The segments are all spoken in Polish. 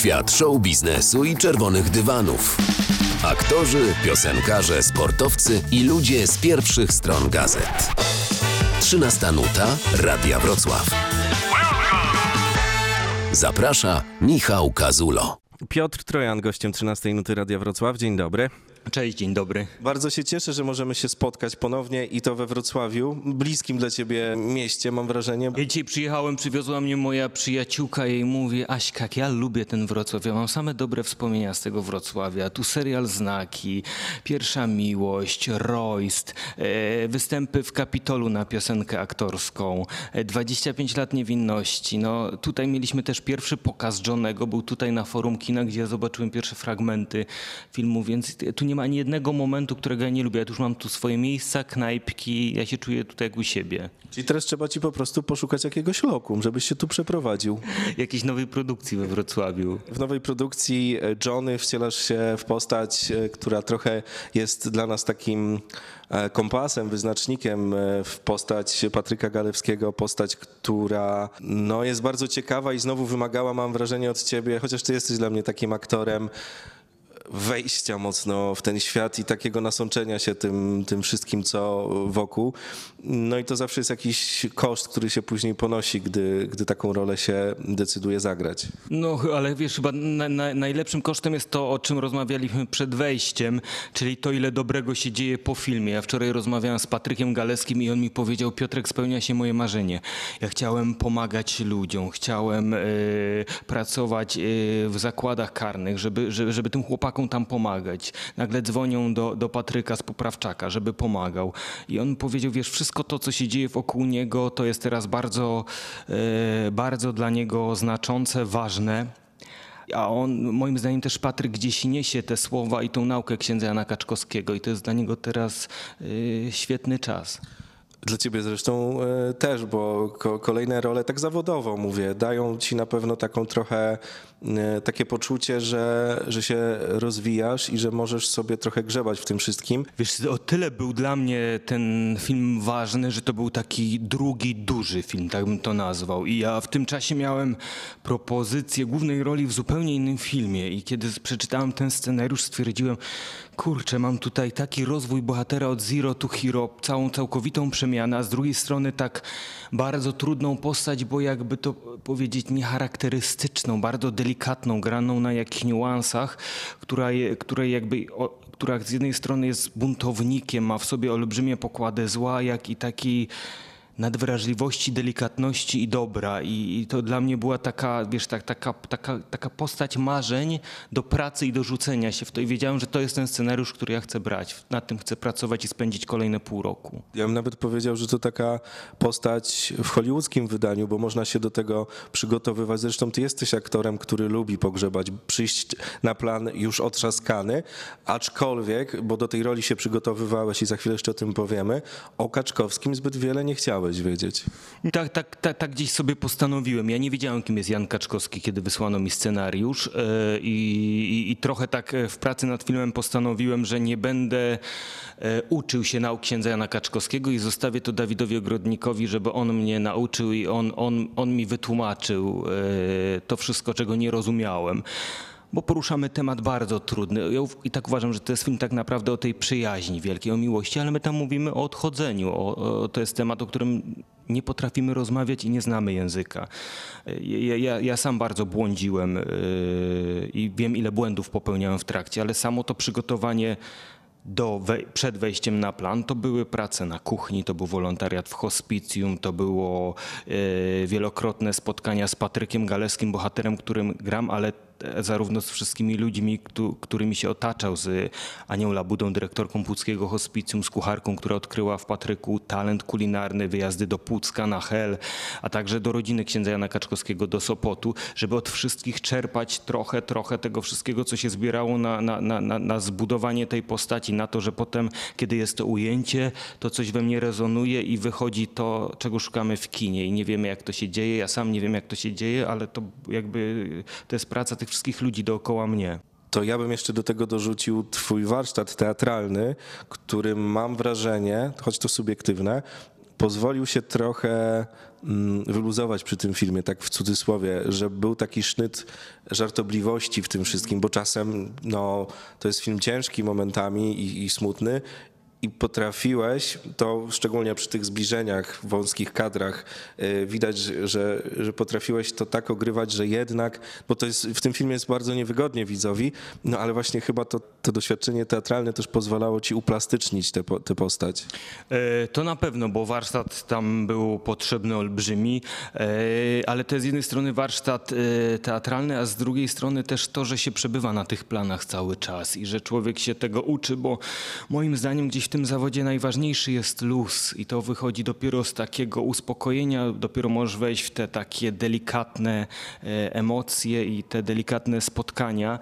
Świat show biznesu i czerwonych dywanów. Aktorzy, piosenkarze, sportowcy i ludzie z pierwszych stron gazet. 13 nuta Radia Wrocław. Zaprasza Michał Kazulo. Piotr Trojan, gościem 13 Nuty Radia Wrocław. Dzień dobry. Cześć, dzień dobry. Bardzo się cieszę, że możemy się spotkać ponownie i to we Wrocławiu, bliskim dla ciebie mieście, mam wrażenie. Ja dzisiaj przyjechałem, przywiozła mnie moja przyjaciółka i mówi, Aśka, jak ja lubię ten Wrocław, ja mam same dobre wspomnienia z tego Wrocławia. Tu serial Znaki, Pierwsza Miłość, Royst, e, występy w Kapitolu na piosenkę aktorską, e, 25 lat niewinności. No, tutaj mieliśmy też pierwszy pokaz Johnego, był tutaj na forum kina, gdzie ja zobaczyłem pierwsze fragmenty filmu, więc tu nie ma ani jednego momentu, którego ja nie lubię. Ja tu już mam tu swoje miejsca, knajpki, ja się czuję tutaj jak u siebie. Czyli teraz trzeba ci po prostu poszukać jakiegoś lokum, żebyś się tu przeprowadził. Jakiejś nowej produkcji we Wrocławiu. W nowej produkcji e, Johnny wcielasz się w postać, e, która trochę jest dla nas takim e, kompasem, wyznacznikiem w postać Patryka Galewskiego, postać, która no, jest bardzo ciekawa i znowu wymagała, mam wrażenie, od ciebie, chociaż ty jesteś dla mnie takim aktorem, wejścia mocno w ten świat i takiego nasączenia się tym, tym wszystkim, co wokół. No i to zawsze jest jakiś koszt, który się później ponosi, gdy, gdy taką rolę się decyduje zagrać. No, ale wiesz, chyba na, na, najlepszym kosztem jest to, o czym rozmawialiśmy przed wejściem, czyli to, ile dobrego się dzieje po filmie. Ja wczoraj rozmawiałem z Patrykiem Galeskim i on mi powiedział, Piotrek, spełnia się moje marzenie. Ja chciałem pomagać ludziom, chciałem e, pracować e, w zakładach karnych, żeby, żeby, żeby tym chłopakom tam pomagać. Nagle dzwonią do, do Patryka z Poprawczaka, żeby pomagał. I on powiedział, wiesz, wszystko to, co się dzieje wokół niego, to jest teraz bardzo, e, bardzo dla niego znaczące, ważne. A on, moim zdaniem też Patryk gdzieś niesie te słowa i tą naukę księdza Jana Kaczkowskiego i to jest dla niego teraz y, świetny czas. Dla ciebie zresztą e, też, bo ko- kolejne role, tak zawodowo mówię, dają ci na pewno taką trochę e, takie poczucie, że, że się rozwijasz i że możesz sobie trochę grzebać w tym wszystkim. Wiesz, o tyle był dla mnie ten film ważny, że to był taki drugi duży film, tak bym to nazwał. I ja w tym czasie miałem propozycję głównej roli w zupełnie innym filmie. I kiedy przeczytałem ten scenariusz, stwierdziłem, kurczę, mam tutaj taki rozwój bohatera od zero to hero, całą całkowitą przemianę, a z drugiej strony tak bardzo trudną postać, bo jakby to powiedzieć niecharakterystyczną, bardzo delikatną, graną na jakichś niuansach, która, której jakby... O, która z jednej strony jest buntownikiem, ma w sobie olbrzymie pokłady zła, jak i taki nadwrażliwości, delikatności i dobra. I, I, to dla mnie była taka, wiesz, tak, taka, taka, taka postać marzeń do pracy i do rzucenia się w to. I wiedziałem, że to jest ten scenariusz, który ja chcę brać. Nad tym chcę pracować i spędzić kolejne pół roku. Ja bym nawet powiedział, że to taka postać w hollywoodzkim wydaniu, bo można się do tego przygotowywać. Zresztą ty jesteś aktorem, który lubi pogrzebać, przyjść na plan już otrzaskany, aczkolwiek, bo do tej roli się przygotowywałeś i za chwilę jeszcze o tym powiemy, o Kaczkowskim zbyt wiele nie chciałeś wiedzieć. Tak, tak, tak, tak gdzieś sobie postanowiłem. Ja nie wiedziałem, kim jest Jan Kaczkowski, kiedy wysłano mi scenariusz e, i, i, i trochę tak e, w pracy nad filmem postanowiłem, że nie będę e, uczył się nauk księdza Jana Kaczkowskiego i zostawię to Dawidowi Ogrodnikowi, żeby on mnie nauczył i on, on, on mi wytłumaczył to wszystko, czego nie rozumiałem bo poruszamy temat bardzo trudny. Ja i tak uważam, że to jest film tak naprawdę o tej przyjaźni wielkiej, o miłości, ale my tam mówimy o odchodzeniu. O, o, to jest temat, o którym nie potrafimy rozmawiać i nie znamy języka. Ja, ja, ja sam bardzo błądziłem yy, i wiem, ile błędów popełniałem w trakcie, ale samo to przygotowanie do przed wejściem na plan to były prace na kuchni, to był wolontariat w hospicjum, to było e, wielokrotne spotkania z Patrykiem Galeskim, bohaterem, którym gram, ale zarówno z wszystkimi ludźmi, któ- którymi się otaczał, z Anią Labudą, dyrektorką Puckiego Hospicjum, z kucharką, która odkryła w Patryku talent kulinarny, wyjazdy do Pucka, na Hel, a także do rodziny księdza Jana Kaczkowskiego, do Sopotu, żeby od wszystkich czerpać trochę, trochę tego wszystkiego, co się zbierało na, na, na, na, na zbudowanie tej postaci, na to, że potem, kiedy jest to ujęcie, to coś we mnie rezonuje i wychodzi to, czego szukamy w kinie i nie wiemy, jak to się dzieje. Ja sam nie wiem, jak to się dzieje, ale to jakby to jest praca tych wszystkich ludzi dookoła mnie. To ja bym jeszcze do tego dorzucił twój warsztat teatralny, którym mam wrażenie, choć to subiektywne, pozwolił się trochę mm, wyluzować przy tym filmie, tak w cudzysłowie, że był taki sznyt żartobliwości w tym wszystkim, bo czasem no, to jest film ciężki momentami i, i smutny i potrafiłeś, to szczególnie przy tych zbliżeniach, wąskich kadrach, y, widać, że, że potrafiłeś to tak ogrywać, że jednak, bo to jest, w tym filmie jest bardzo niewygodnie widzowi, no ale właśnie chyba to, to doświadczenie teatralne też pozwalało ci uplastycznić tę te postać. E, to na pewno, bo warsztat tam był potrzebny olbrzymi, e, ale to jest z jednej strony warsztat e, teatralny, a z drugiej strony też to, że się przebywa na tych planach cały czas i że człowiek się tego uczy, bo moim zdaniem gdzieś tym zawodzie najważniejszy jest luz i to wychodzi dopiero z takiego uspokojenia, dopiero możesz wejść w te takie delikatne e, emocje i te delikatne spotkania.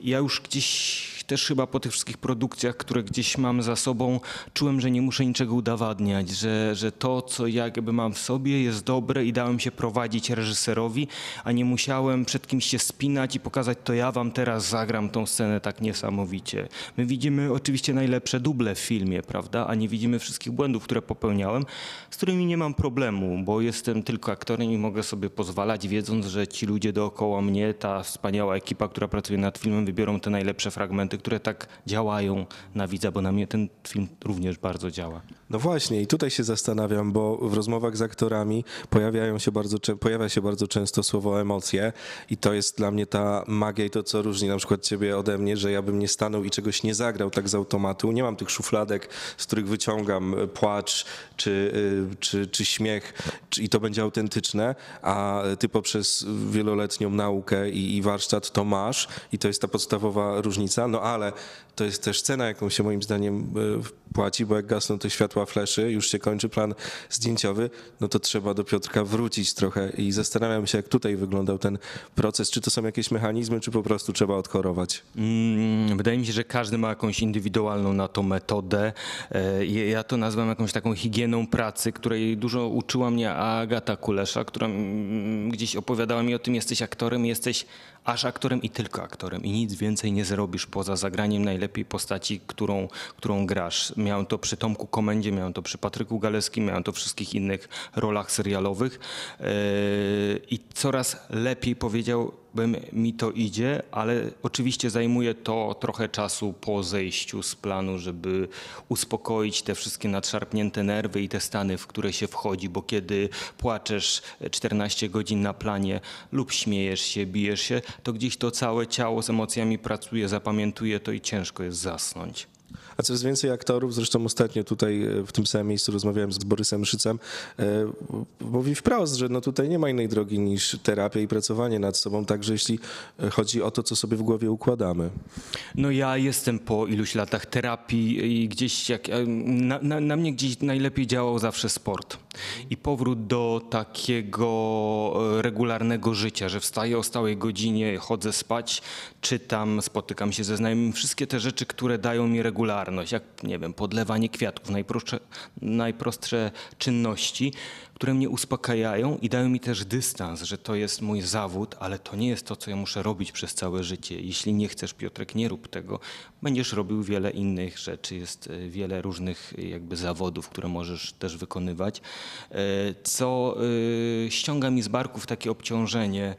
Ja już gdzieś też chyba po tych wszystkich produkcjach, które gdzieś mam za sobą, czułem, że nie muszę niczego udowadniać, że, że to, co ja jakby mam w sobie jest dobre i dałem się prowadzić reżyserowi, a nie musiałem przed kimś się spinać i pokazać, to ja wam teraz zagram tą scenę tak niesamowicie. My widzimy oczywiście najlepsze duble w filmie, prawda, a nie widzimy wszystkich błędów, które popełniałem, z którymi nie mam problemu, bo jestem tylko aktorem i mogę sobie pozwalać, wiedząc, że ci ludzie dookoła mnie, ta wspaniała ekipa, która pracuje nad filmem, wybiorą te najlepsze fragmenty, które tak działają na widza, bo na mnie ten film również bardzo działa. No właśnie i tutaj się zastanawiam, bo w rozmowach z aktorami pojawiają się bardzo, pojawia się bardzo często słowo emocje i to jest dla mnie ta magia i to, co różni na przykład ciebie ode mnie, że ja bym nie stanął i czegoś nie zagrał tak z automatu. Nie mam tych szufladek, z których wyciągam płacz czy, y, czy, czy śmiech i to będzie autentyczne, a ty poprzez wieloletnią naukę i, i warsztat to masz i to jest ta podstawowa różnica, no ale to jest też cena, jaką się moim zdaniem y, płaci, bo jak gasną te światła fleszy, już się kończy plan zdjęciowy, no to trzeba do Piotrka wrócić trochę i zastanawiam się, jak tutaj wyglądał ten proces. Czy to są jakieś mechanizmy, czy po prostu trzeba odchorować? Mm, wydaje mi się, że każdy ma jakąś indywidualną na to metodę. E, ja to nazywam jakąś taką higieną pracy, której dużo uczyła mnie Agata Kulesza, która mm, gdzieś opowiadała mi o tym, jesteś aktorem, jesteś aż aktorem i tylko aktorem i nic więcej nie zrobisz poza zagraniem najlepiej postaci, którą, którą grasz. Miałem to przy Tomku Komendzie, miałem to przy Patryku Galeskim, miałem to wszystkich innych rolach serialowych yy, i coraz lepiej powiedział mi to idzie, ale oczywiście zajmuje to trochę czasu po zejściu z planu, żeby uspokoić te wszystkie nadszarpnięte nerwy i te stany, w które się wchodzi, bo kiedy płaczesz 14 godzin na planie lub śmiejesz się, bijesz się, to gdzieś to całe ciało z emocjami pracuje, zapamiętuje to i ciężko jest zasnąć. A coraz więcej aktorów, zresztą ostatnio tutaj e, w tym samym miejscu rozmawiałem z Borysem Szycem, e, mówi wprost, że no tutaj nie ma innej drogi niż terapia i pracowanie nad sobą, także jeśli e, chodzi o to, co sobie w głowie układamy. No ja jestem po iluś latach terapii i gdzieś jak, na, na, na mnie gdzieś najlepiej działał zawsze sport. I powrót do takiego regularnego życia, że wstaję o stałej godzinie, chodzę spać, czytam, spotykam się ze znajomymi, wszystkie te rzeczy, które dają mi regularność jak nie wiem, podlewanie kwiatów, najprostsze, najprostsze czynności, które mnie uspokajają i dają mi też dystans, że to jest mój zawód, ale to nie jest to, co ja muszę robić przez całe życie. Jeśli nie chcesz, Piotrek, nie rób tego. Będziesz robił wiele innych rzeczy, jest e, wiele różnych e, jakby zawodów, które możesz też wykonywać, e, co ściąga mi z barków takie obciążenie.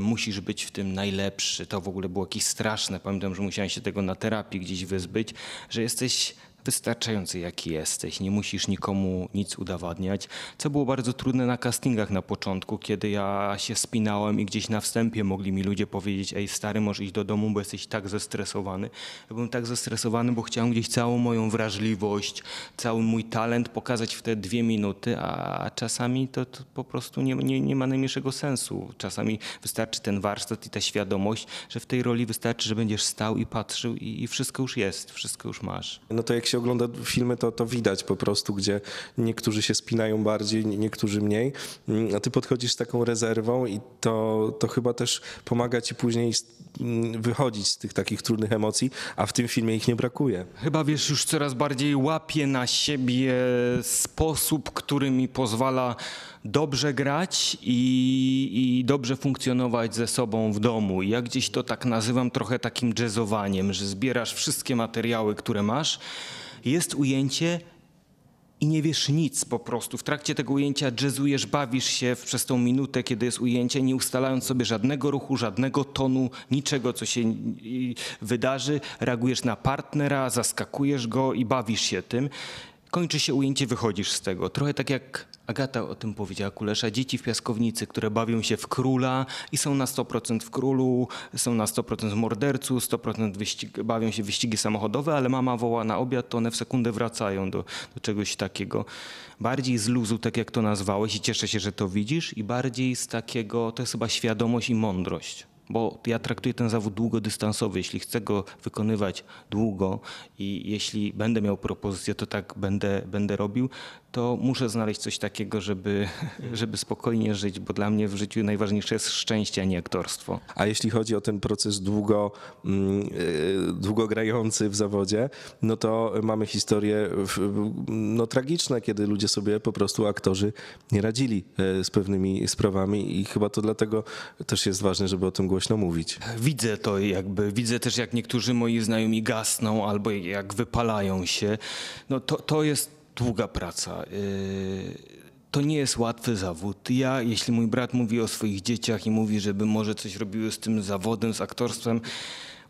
Musisz być w tym najlepszy. To w ogóle było jakieś straszne. Pamiętam, że musiałem się tego na terapii gdzieś wyzbyć, że jesteś wystarczający jaki jesteś, nie musisz nikomu nic udowadniać, co było bardzo trudne na castingach na początku, kiedy ja się spinałem i gdzieś na wstępie mogli mi ludzie powiedzieć, ej stary, możesz iść do domu, bo jesteś tak zestresowany. Ja byłem tak zestresowany, bo chciałem gdzieś całą moją wrażliwość, cały mój talent pokazać w te dwie minuty, a czasami to, to po prostu nie, nie, nie ma najmniejszego sensu. Czasami wystarczy ten warsztat i ta świadomość, że w tej roli wystarczy, że będziesz stał i patrzył i, i wszystko już jest, wszystko już masz. No to jak się ogląda filmy, to, to widać po prostu, gdzie niektórzy się spinają bardziej, niektórzy mniej, mm, a ty podchodzisz z taką rezerwą i to, to chyba też pomaga ci później mm, wychodzić z tych takich trudnych emocji, a w tym filmie ich nie brakuje. Chyba wiesz, już coraz bardziej łapię na siebie sposób, który mi pozwala dobrze grać i, i, dobrze funkcjonować ze sobą w domu. Ja gdzieś to tak nazywam trochę takim jazzowaniem, że zbierasz wszystkie materiały, które masz jest ujęcie i nie wiesz nic po prostu. W trakcie tego ujęcia jazzujesz, bawisz się przez tą minutę, kiedy jest ujęcie, nie ustalając sobie żadnego ruchu, żadnego tonu, niczego, co się wydarzy. Reagujesz na partnera, zaskakujesz go i bawisz się tym. Kończy się ujęcie, wychodzisz z tego. Trochę tak jak Agata o tym powiedziała, Kulesza, dzieci w piaskownicy, które bawią się w króla i są na 100% w królu, są na 100% w mordercu, 100% wyścig, bawią się wyścigi samochodowe, ale mama woła na obiad, to one w sekundę wracają do, do czegoś takiego. Bardziej z luzu, tak jak to nazwałeś i cieszę się, że to widzisz i bardziej z takiego, to jest chyba świadomość i mądrość. Bo ja traktuję ten zawód długodystansowy. Jeśli chcę go wykonywać długo i jeśli będę miał propozycję, to tak będę, będę robił, to muszę znaleźć coś takiego, żeby, żeby spokojnie żyć, bo dla mnie w życiu najważniejsze jest szczęście, a nie aktorstwo. A jeśli chodzi o ten proces długo, mm, y, długogrający w zawodzie, no to mamy historie no, tragiczne, kiedy ludzie sobie po prostu, aktorzy, nie radzili y, z pewnymi sprawami i chyba to dlatego też jest ważne, żeby o tym głośno mówić. Widzę to jakby, widzę też jak niektórzy moi znajomi gasną albo jak wypalają się. No to, to jest długa praca. Yy, To nie jest łatwy zawód. Ja, jeśli mój brat mówi o swoich dzieciach i mówi, żeby może coś robiły z tym zawodem, z aktorstwem,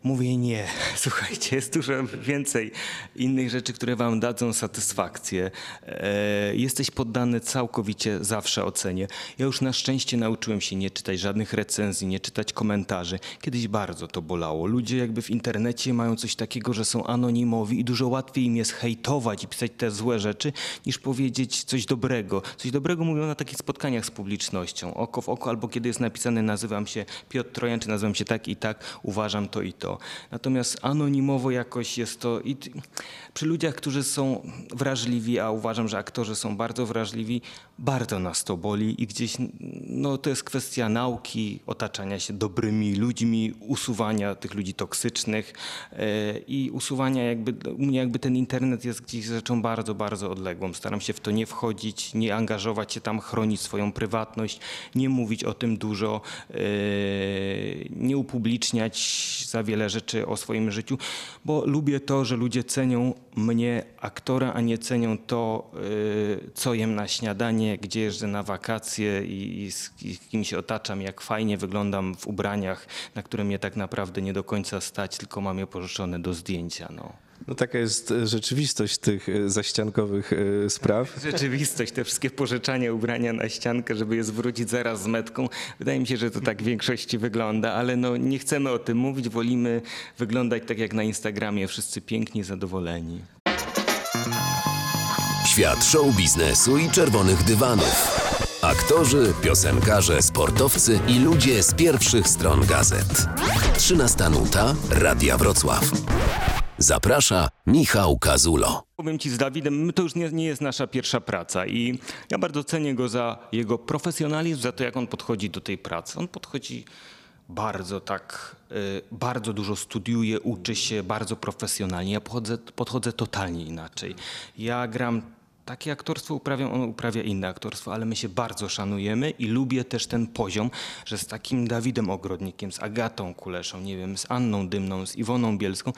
mówię nie. Słuchajcie, jest dużo więcej innych rzeczy, które wam dadzą satysfakcję. E, jesteś poddany całkowicie zawsze ocenie. Ja już na szczęście nauczyłem się nie czytać żadnych recenzji, nie czytać komentarzy. Kiedyś bardzo to bolało. Ludzie jakby w internecie mają coś takiego, że są anonimowi i dużo łatwiej im jest hejtować i pisać te złe rzeczy, niż powiedzieć coś dobrego. Coś dobrego mówią na takich spotkaniach z publicznością, oko w oko, albo kiedy jest napisane nazywam się Piotr Trojan, czy nazywam się tak i tak, uważam to i to. Natomiast anonimowo jakoś jest to i przy ludziach, którzy są wrażliwi, a uważam, że aktorzy są bardzo wrażliwi, bardzo nas to boli i gdzieś no, to jest kwestia nauki, otaczania się dobrymi ludźmi, usuwania tych ludzi toksycznych e, i usuwania jakby, u mnie jakby ten internet jest gdzieś rzeczą bardzo, bardzo odległą. Staram się w to nie wchodzić, nie angażować się tam, chronić swoją prywatność, nie mówić o tym dużo, e, nie upubliczniać za wiele rzeczy o swoim życiu, bo lubię to, że ludzie cenią mnie, aktora, a nie cenią to, y, co jem na śniadanie, gdzie jeżdżę na wakacje i z kim się otaczam, jak fajnie wyglądam w ubraniach, na które mnie tak naprawdę nie do końca stać, tylko mam je pożyczone do zdjęcia. No. No taka jest e, rzeczywistość tych e, zaściankowych e, spraw. Rzeczywistość, te wszystkie pożyczania ubrania na ściankę, żeby je zwrócić zaraz z metką. Wydaje mi się, że to tak w większości wygląda, ale no nie chcemy o tym mówić, wolimy wyglądać tak jak na Instagramie, wszyscy piękni, zadowoleni. Świat show biznesu i czerwonych dywanów. Aktorzy, piosenkarze, sportowcy i ludzie z pierwszych stron gazet. 13 nuta Radia Wrocław. Zaprasza Michał Kazulo. Powiem ci z Dawidem, to już nie, nie jest nasza pierwsza praca i ja bardzo cenię go za jego profesjonalizm, za to jak on podchodzi do tej pracy. On podchodzi bardzo tak, y, bardzo dużo studiuje, uczy się bardzo profesjonalnie. Ja podchodzę, podchodzę totalnie inaczej. Ja gram takie aktorstwo uprawiam, on uprawia inne aktorstwo, ale my się bardzo szanujemy i lubię też ten poziom, że z takim Dawidem Ogrodnikiem, z Agatą Kuleszą, nie wiem, z Anną Dymną, z Iwoną Bielską,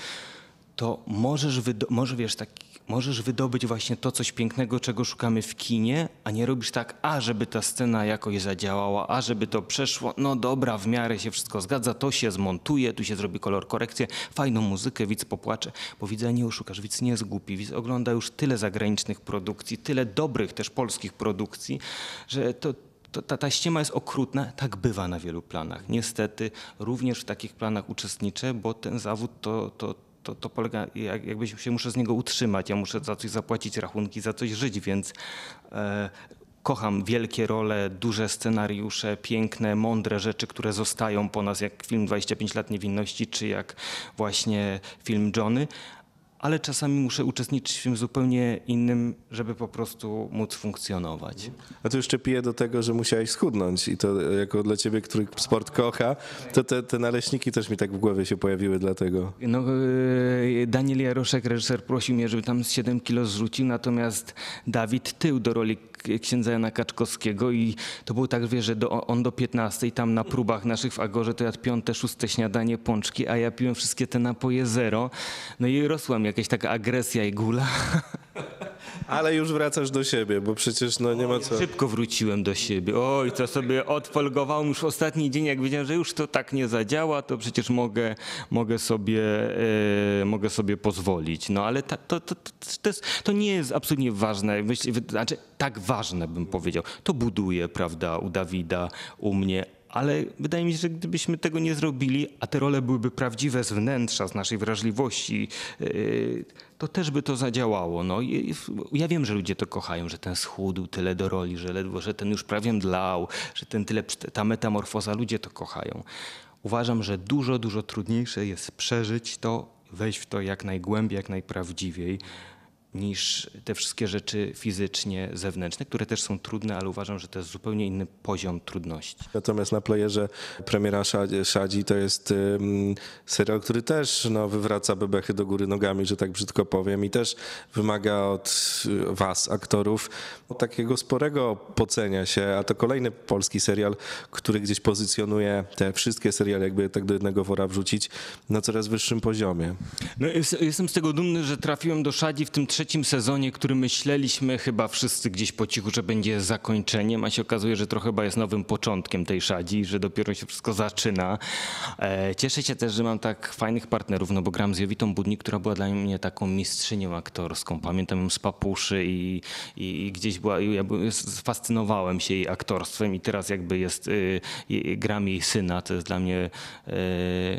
to możesz, może, wiesz, tak, możesz wydobyć właśnie to coś pięknego, czego szukamy w kinie, a nie robisz tak, a żeby ta scena jakoś zadziałała, a żeby to przeszło, no dobra, w miarę się wszystko zgadza, to się zmontuje, tu się zrobi kolor korekcję, fajną muzykę, widz popłacze, bo widza nie oszukasz, widz nie jest głupi, widz ogląda już tyle zagranicznych produkcji, tyle dobrych też polskich produkcji, że to, ta, ta ściema jest okrutna, tak bywa na wielu planach. Niestety również w takich planach uczestniczę, bo ten zawód to, to, to, to polega, jak, jakby się muszę z niego utrzymać, ja muszę za coś zapłacić rachunki, za coś żyć, więc e, kocham wielkie role, duże scenariusze, piękne, mądre rzeczy, które zostają po nas, jak film 25 lat niewinności, czy jak właśnie film Johnny, ale czasami muszę uczestniczyć w czymś zupełnie innym, żeby po prostu móc funkcjonować. A to jeszcze piję do tego, że musiałeś schudnąć i to jako dla ciebie, który sport kocha, to te, te naleśniki też mi tak w głowie się pojawiły dlatego. No, e, Daniel Jaroszek, reżyser, prosił mnie, żeby tam z 7 kilo zrzucił, natomiast Dawid tył do roli księdza Jana Kaczkowskiego i to było tak, wiesz, że do, on do 15 tam na próbach naszych w Agorze to jadł piąte, szóste śniadanie, pączki, a ja piłem wszystkie te napoje zero. No i rosła mi jakaś taka agresja i gula. Ale już wracasz do siebie, bo przecież no nie ma co. Szybko wróciłem do siebie. Oj, to sobie odfolgowałem już ostatni dzień, jak wiedziałem, że już to tak nie zadziała, to przecież mogę, mogę, sobie, e, mogę sobie pozwolić. No ale ta, to, to, to, to, jest, to nie jest absolutnie ważne, myślę, znaczy tak ważne bym powiedział. To buduje, prawda, u Dawida, u mnie, ale wydaje mi się, że gdybyśmy tego nie zrobili, a te role byłyby prawdziwe z wnętrza, z naszej wrażliwości, yy, to też by to zadziałało. No, ja wiem, że ludzie to kochają, że ten schudł tyle do roli, że ledwo, że ten już prawie mdlał, że ten tyle, ta metamorfoza, ludzie to kochają. Uważam, że dużo, dużo trudniejsze jest przeżyć to, wejść w to jak najgłębiej, jak najprawdziwiej niż te wszystkie rzeczy fizycznie zewnętrzne, które też są trudne, ale uważam, że to jest zupełnie inny poziom trudności. Natomiast na playerze premiera Szadzi- to jest serial, który też no, wywraca bebechy do góry nogami, że tak brzydko powiem, i też wymaga od y, was, aktorów, takiego sporego pocenia się, a to kolejny polski serial, który gdzieś pozycjonuje te wszystkie seriale, jakby tak do jednego wora wrzucić, na coraz wyższym poziomie. No, jest- jestem z tego dumny, że trafiłem do Szadzi w tym trzecim sezonie, który myśleliśmy chyba wszyscy gdzieś po cichu, że będzie zakończeniem, a się okazuje, że to chyba jest nowym początkiem tej Szadzi, że dopiero się wszystko zaczyna. E, cieszę się też, że mam tak fajnych partnerów, no bo gram z Jowitą Budnik, która była dla mnie taką mistrzynią aktorską. Pamiętam ją z Papuszy i, i, i gdzieś była, ja by- fascynowałem się jej aktorstwem i teraz jakby jest, y, y, gram jej syna, to jest dla mnie y,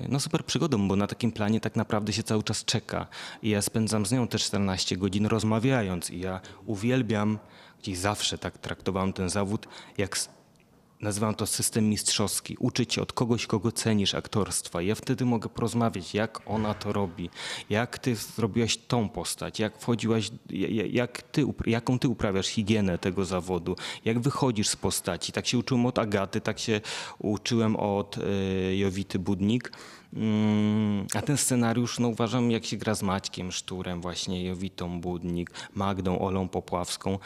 no super przygodą, bo na takim planie tak naprawdę się cały czas czeka. I ja spędzam z nią te 14 godzin rozmawiając i ja uwielbiam, gdzieś zawsze tak traktowałem ten zawód, jak Nazywam to system mistrzowski. Uczyć się od kogoś, kogo cenisz aktorstwa. Ja wtedy mogę porozmawiać, jak ona to robi, jak ty zrobiłaś tą postać, jak wchodziłaś, ja- ja- jak ty, jaką ty uprawiasz higienę tego zawodu, jak wychodzisz z postaci. Tak się uczyłem od Agaty, tak się uczyłem od e, Jowity Budnik. Mm, A ten scenariusz, no uważam, jak się gra z Maćkiem Szturem, właśnie Jowitą Budnik, Magdą Olą Popławską,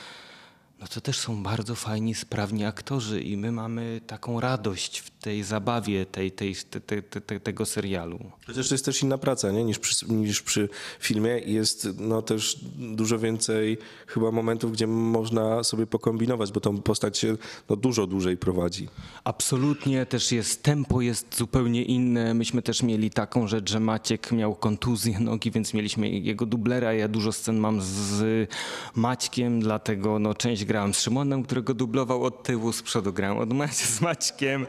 no to też są bardzo fajni, sprawni aktorzy i my mamy taką radość w tej zabawie tej, tej, te, te, te, te, tego serialu. Przecież to jest też inna praca nie? Niż, przy, niż przy filmie i jest no, też dużo więcej chyba momentów, gdzie można sobie pokombinować, bo tą postać się no, dużo dłużej prowadzi. Absolutnie też jest, tempo jest zupełnie inne. Myśmy też mieli taką rzecz, że Maciek miał kontuzję nogi, więc mieliśmy jego dublera. Ja dużo scen mam z Maćkiem, dlatego no, część grałem z Szymonem, którego dublował od tyłu, z przodu grałem od Macie z Maćkiem,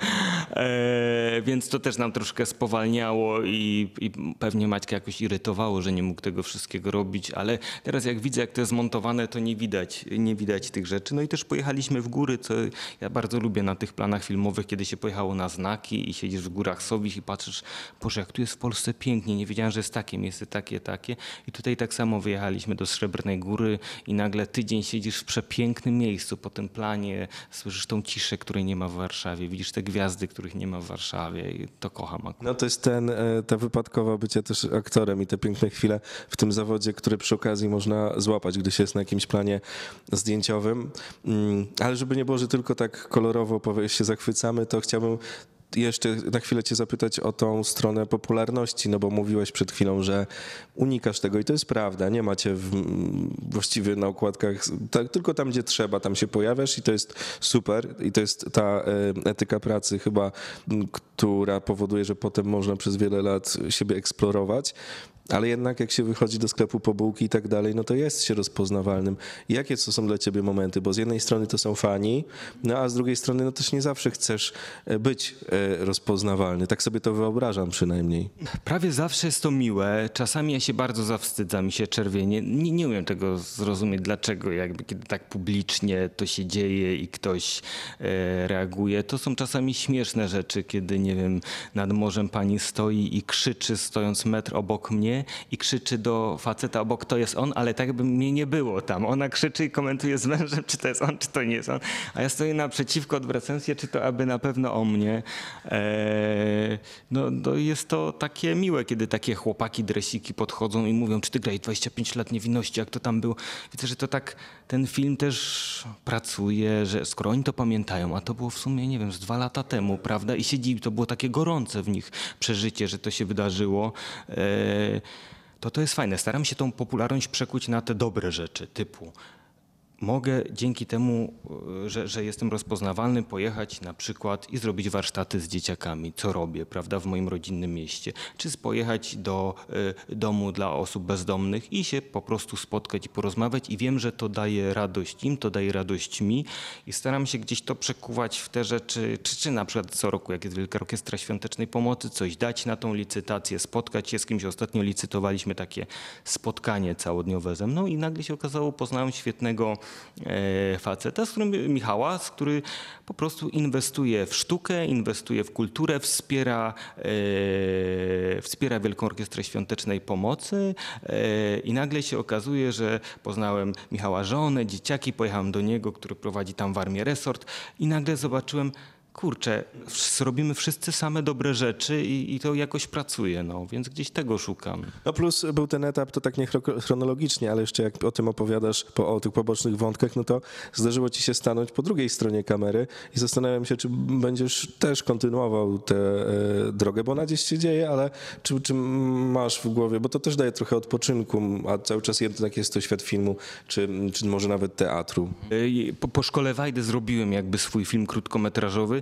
e, więc to też nam troszkę spowalniało i, i pewnie Maćka jakoś irytowało, że nie mógł tego wszystkiego robić, ale teraz jak widzę, jak to jest montowane, to nie widać, nie widać tych rzeczy. No i też pojechaliśmy w góry, co ja bardzo lubię na tych planach filmowych, kiedy się pojechało na znaki i siedzisz w górach Sowich i patrzysz, Boże, jak tu jest w Polsce pięknie, nie wiedziałem, że jest takie miejsce, takie, takie. I tutaj tak samo wyjechaliśmy do Srebrnej Góry i nagle tydzień siedzisz w przepięknym miejscu po tym planie, słyszysz tą ciszę, której nie ma w Warszawie, widzisz te gwiazdy, których nie ma w Warszawie i to kocham akurat. No to jest ten, e, ta wypadkowa bycia też aktorem i te piękne chwile w tym zawodzie, które przy okazji można złapać, gdy się jest na jakimś planie zdjęciowym. Mm, Ale żeby nie było, że tylko tak kolorowo się zachwycamy, to chciałbym jeszcze na chwilę cię zapytać o tą stronę popularności, no bo mówiłeś przed chwilą, że unikasz tego i to jest prawda, nie macie w, właściwie na okładkach, tak, tylko tam gdzie trzeba, tam się pojawiasz i to jest super i to jest ta e, etyka pracy chyba, która powoduje, że potem można przez wiele lat siebie eksplorować. Ale jednak jak się wychodzi do sklepu po bułki i tak dalej, no to jest się rozpoznawalnym. Jakie to są dla ciebie momenty? Bo z jednej strony to są fani, no a z drugiej strony no też nie zawsze chcesz e, być e, rozpoznawalny. Tak sobie to wyobrażam przynajmniej. Prawie zawsze jest to miłe. Czasami ja się bardzo zawstydzam i się czerwienie. Nie, nie umiem tego zrozumieć, dlaczego jakby kiedy tak publicznie to się dzieje i ktoś e, reaguje. To są czasami śmieszne rzeczy, kiedy nie wiem, nad morzem pani stoi i krzyczy stojąc metr obok mnie i krzyczy do faceta obok, to jest on, ale tak jakby mnie nie było tam. Ona krzyczy i komentuje z mężem, czy to jest on, czy to nie jest on. A ja stoję naprzeciwko, odwracając się, czy to aby na pewno o mnie. Eee, no, no jest to takie miłe, kiedy takie chłopaki, dresiki podchodzą i mówią, czy ty grałeś 25 lat niewinności, jak to tam było. Widzę, że to tak, ten film też pracuje, że skoro oni to pamiętają, a to było w sumie, nie wiem, z dwa lata temu, prawda? I się dziwi, to było takie gorące w nich przeżycie, że to się wydarzyło. Eee, to to jest fajne. Staram się tą popularność przekuć na te dobre rzeczy, typu mogę dzięki temu, e, że, że jestem rozpoznawalny, pojechać na przykład i zrobić warsztaty z dzieciakami, co robię, prawda, w moim rodzinnym mieście. Czy pojechać do y, domu dla osób bezdomnych i się po prostu spotkać i porozmawiać i wiem, że to daje radość im, to daje radość mi i staram się gdzieś to przekuwać w te rzeczy, czy, czy na przykład co roku, jak jest Wielka Orkiestra Świątecznej Pomocy, coś dać na tą licytację, spotkać się z kimś. Ostatnio licytowaliśmy takie spotkanie całodniowe ze mną i nagle się okazało, poznałem świetnego faceta, z którym Michała, z który po prostu inwestuje w sztukę, inwestuje w kulturę, wspiera, e, wspiera Wielką Orkiestrę Świątecznej Pomocy e, i nagle się okazuje, że poznałem Michała żonę, dzieciaki, pojechałem do niego, który prowadzi tam w armię resort i nagle zobaczyłem, kurczę, robimy wszyscy same dobre rzeczy i, i, to jakoś pracuje, no, więc gdzieś tego szukam. No plus był ten etap, to tak nie chronologicznie, ale jeszcze jak o tym opowiadasz, po, o tych pobocznych wątkach, no to zdarzyło ci się stanąć po drugiej stronie kamery i zastanawiam się, czy będziesz też kontynuował tę e, drogę, bo ona gdzieś się dzieje, ale czy, czy masz w głowie, bo to też daje trochę odpoczynku, a cały czas jednak jest to świat filmu, czy, czy może nawet teatru. Po, po szkole Wajdy zrobiłem jakby swój film krótkometrażowy,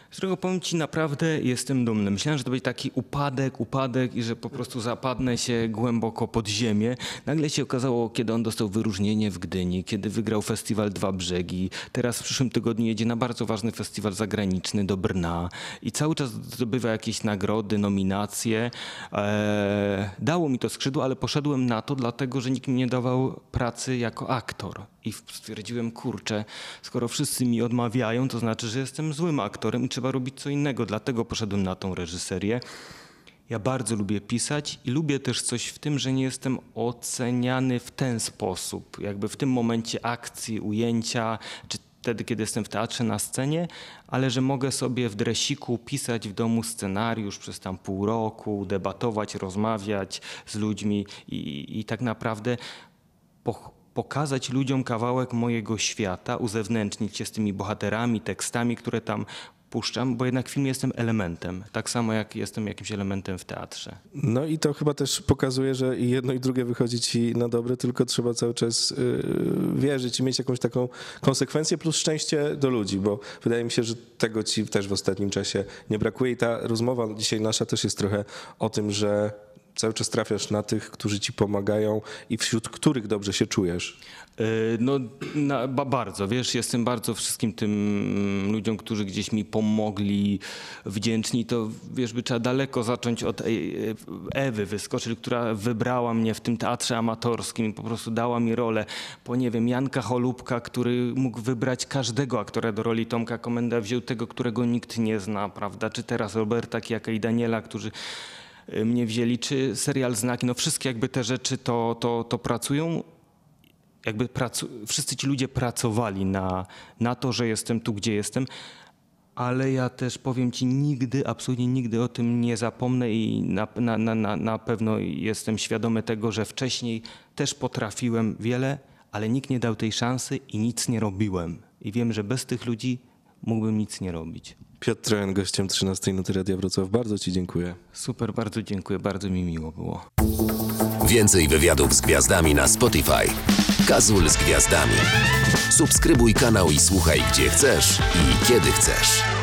z którego powiem Ci naprawdę jestem dumny. Myślałem, że to będzie taki upadek, upadek i że po prostu zapadnę się głęboko pod ziemię. Nagle się okazało, kiedy on dostał wyróżnienie w Gdyni, kiedy wygrał festiwal Dwa Brzegi. Teraz w przyszłym tygodniu jedzie na bardzo ważny festiwal zagraniczny do Brna i cały czas zdobywa jakieś nagrody, nominacje. Eee, dało mi to skrzydło, ale poszedłem na to, dlatego że nikt mi nie dawał pracy jako aktor. I stwierdziłem, kurczę, skoro wszyscy mi odmawiają, to znaczy, że jestem złym aktorem i robić co innego. Dlatego poszedłem na tą reżyserię. Ja bardzo lubię pisać i lubię też coś w tym, że nie jestem oceniany w ten sposób, jakby w tym momencie akcji, ujęcia, czy wtedy, kiedy jestem w teatrze na scenie, ale że mogę sobie w dresiku pisać w domu scenariusz przez tam pół roku, debatować, rozmawiać z ludźmi i, i tak naprawdę po, pokazać ludziom kawałek mojego świata, uzewnętrznić się z tymi bohaterami, tekstami, które tam puszczam, bo jednak film jestem elementem, tak samo jak jestem jakimś elementem w teatrze. No i to chyba też pokazuje, że i jedno i drugie wychodzi ci na dobre, tylko trzeba cały czas yy, wierzyć i mieć jakąś taką konsekwencję plus szczęście do ludzi, bo wydaje mi się, że tego ci też w ostatnim czasie nie brakuje i ta rozmowa dzisiaj nasza też jest trochę o tym, że cały czas trafiasz na tych, którzy ci pomagają i wśród których dobrze się czujesz? E, no na, bardzo, wiesz, jestem bardzo wszystkim tym ludziom, którzy gdzieś mi pomogli, wdzięczni, to wiesz, by trzeba daleko zacząć od Ewy Wyskoczyl, która wybrała mnie w tym teatrze amatorskim i po prostu dała mi rolę, po nie wiem, Janka Holubka, który mógł wybrać każdego aktora do roli Tomka Komenda, wziął tego, którego nikt nie zna, prawda, czy teraz Roberta Kijaka i Daniela, którzy mnie wzięli, czy serial Znaki, no wszystkie jakby te rzeczy to, to, to pracują. Jakby pracu wszyscy ci ludzie pracowali na, na to, że jestem tu, gdzie jestem, ale ja też powiem ci, nigdy, absolutnie nigdy o tym nie zapomnę i na, na, na, na pewno jestem świadomy tego, że wcześniej też potrafiłem wiele, ale nikt nie dał tej szansy i nic nie robiłem. I wiem, że bez tych ludzi mógłbym nic nie robić. Piotr Trojan, gościem 13 Nuty Radia Wrocław. Bardzo Ci dziękuję. Super, bardzo dziękuję, bardzo mi miło było. Więcej wywiadów z gwiazdami na Spotify. Kazul z gwiazdami. Subskrybuj kanał i słuchaj gdzie chcesz i kiedy chcesz.